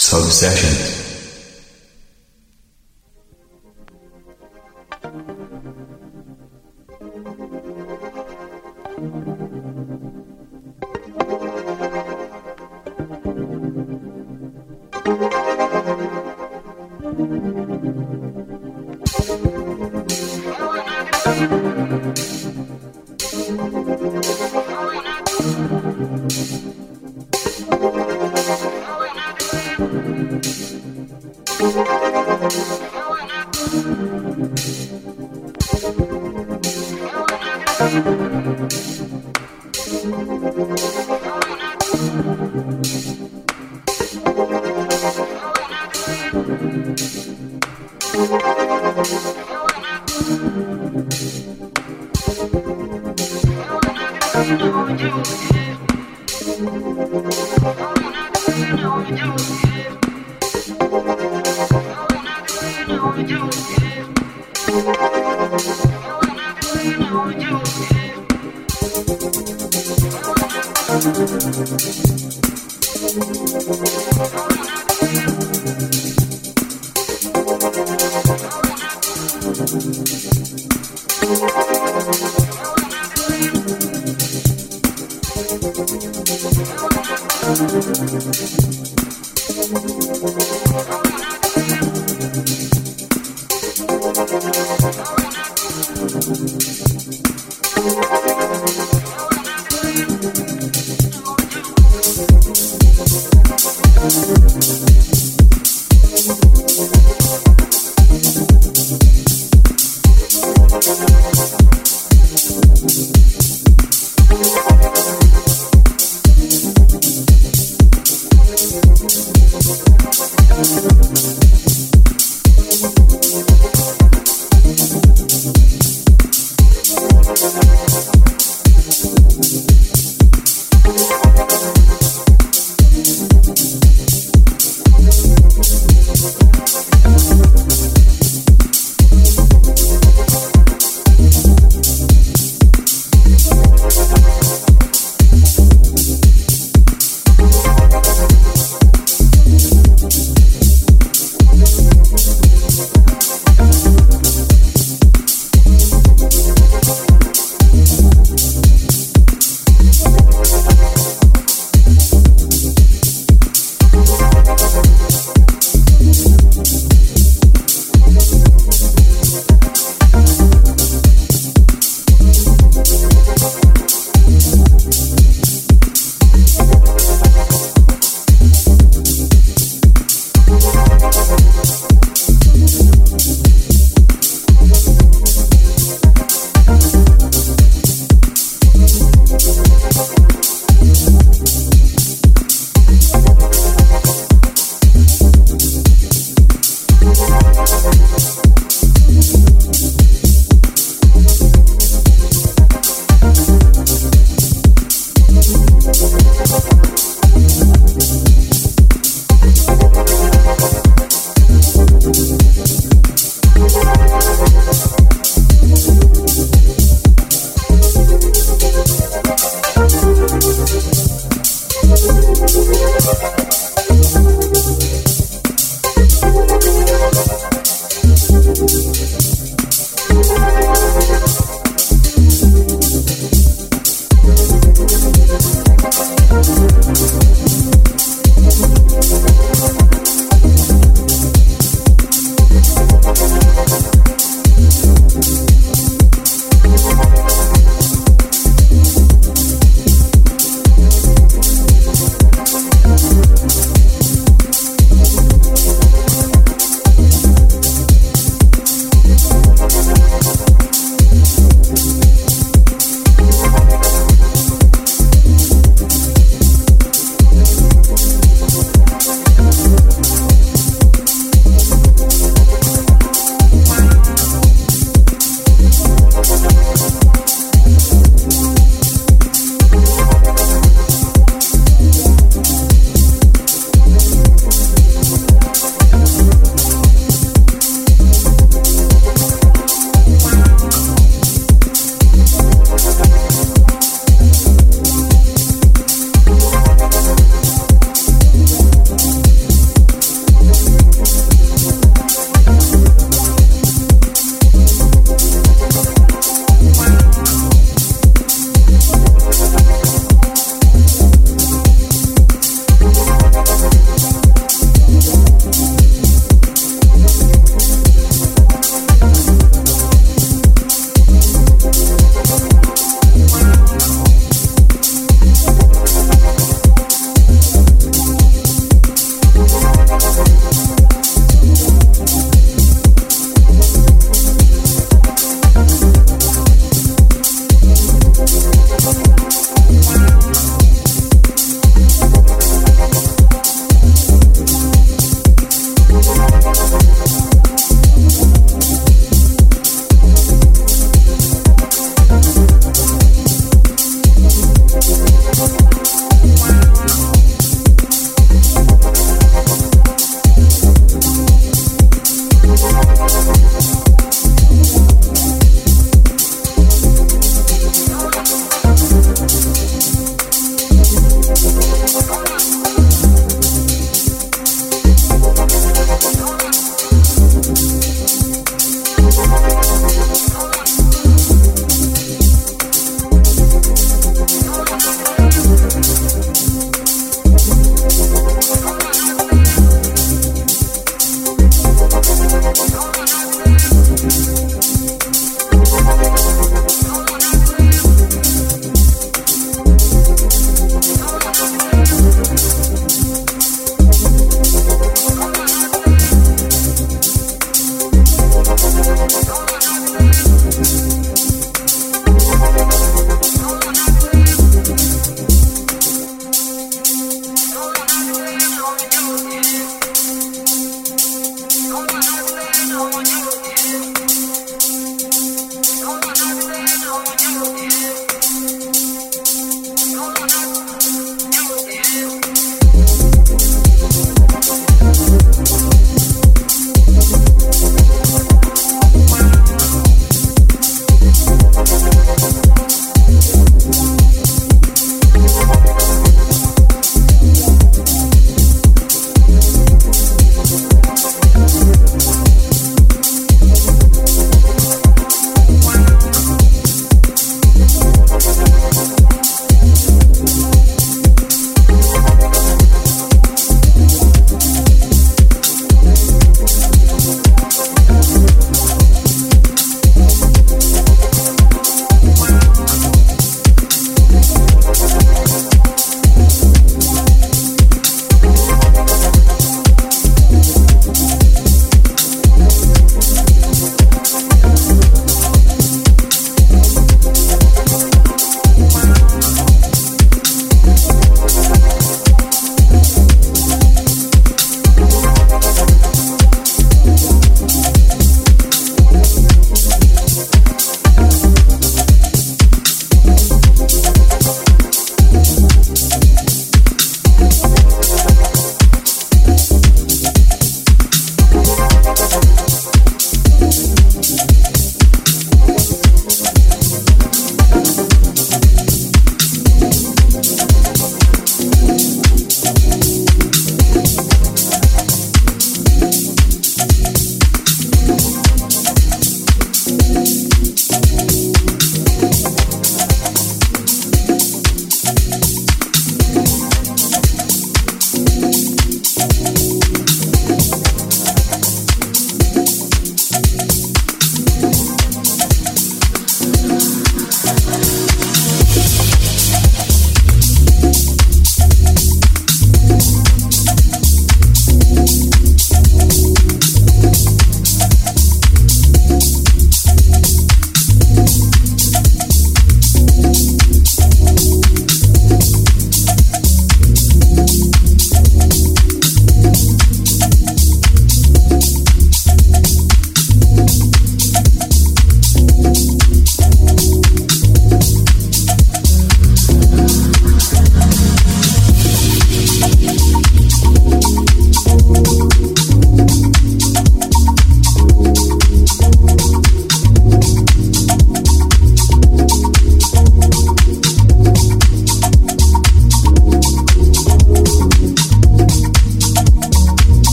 Soul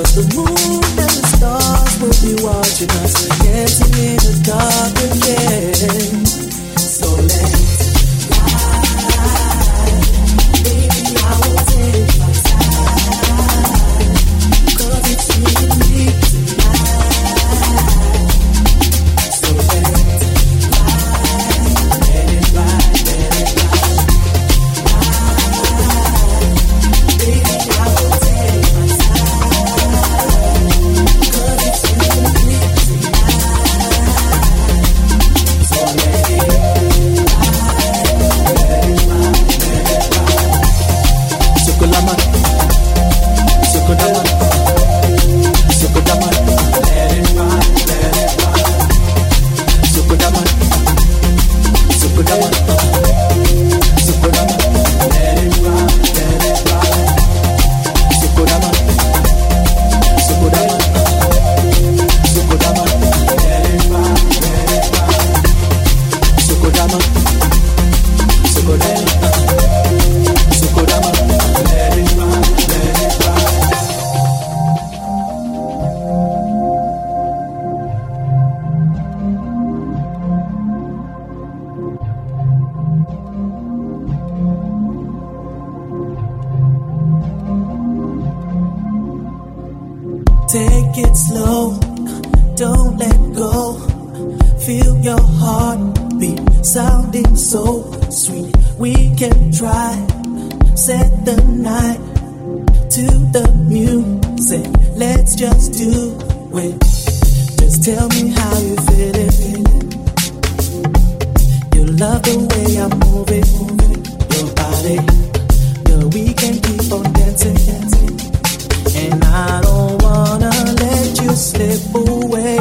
Cause the moon and the stars will be watching us dancing in the dark again. won't let go. Feel your heart beat, sounding so sweet. We can try, set the night to the music. Let's just do it. Just tell me how you feel it. You love the way I'm moving your body. Girl, we can keep on dancing, dancing. and I don't wanna let you slip away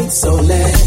so let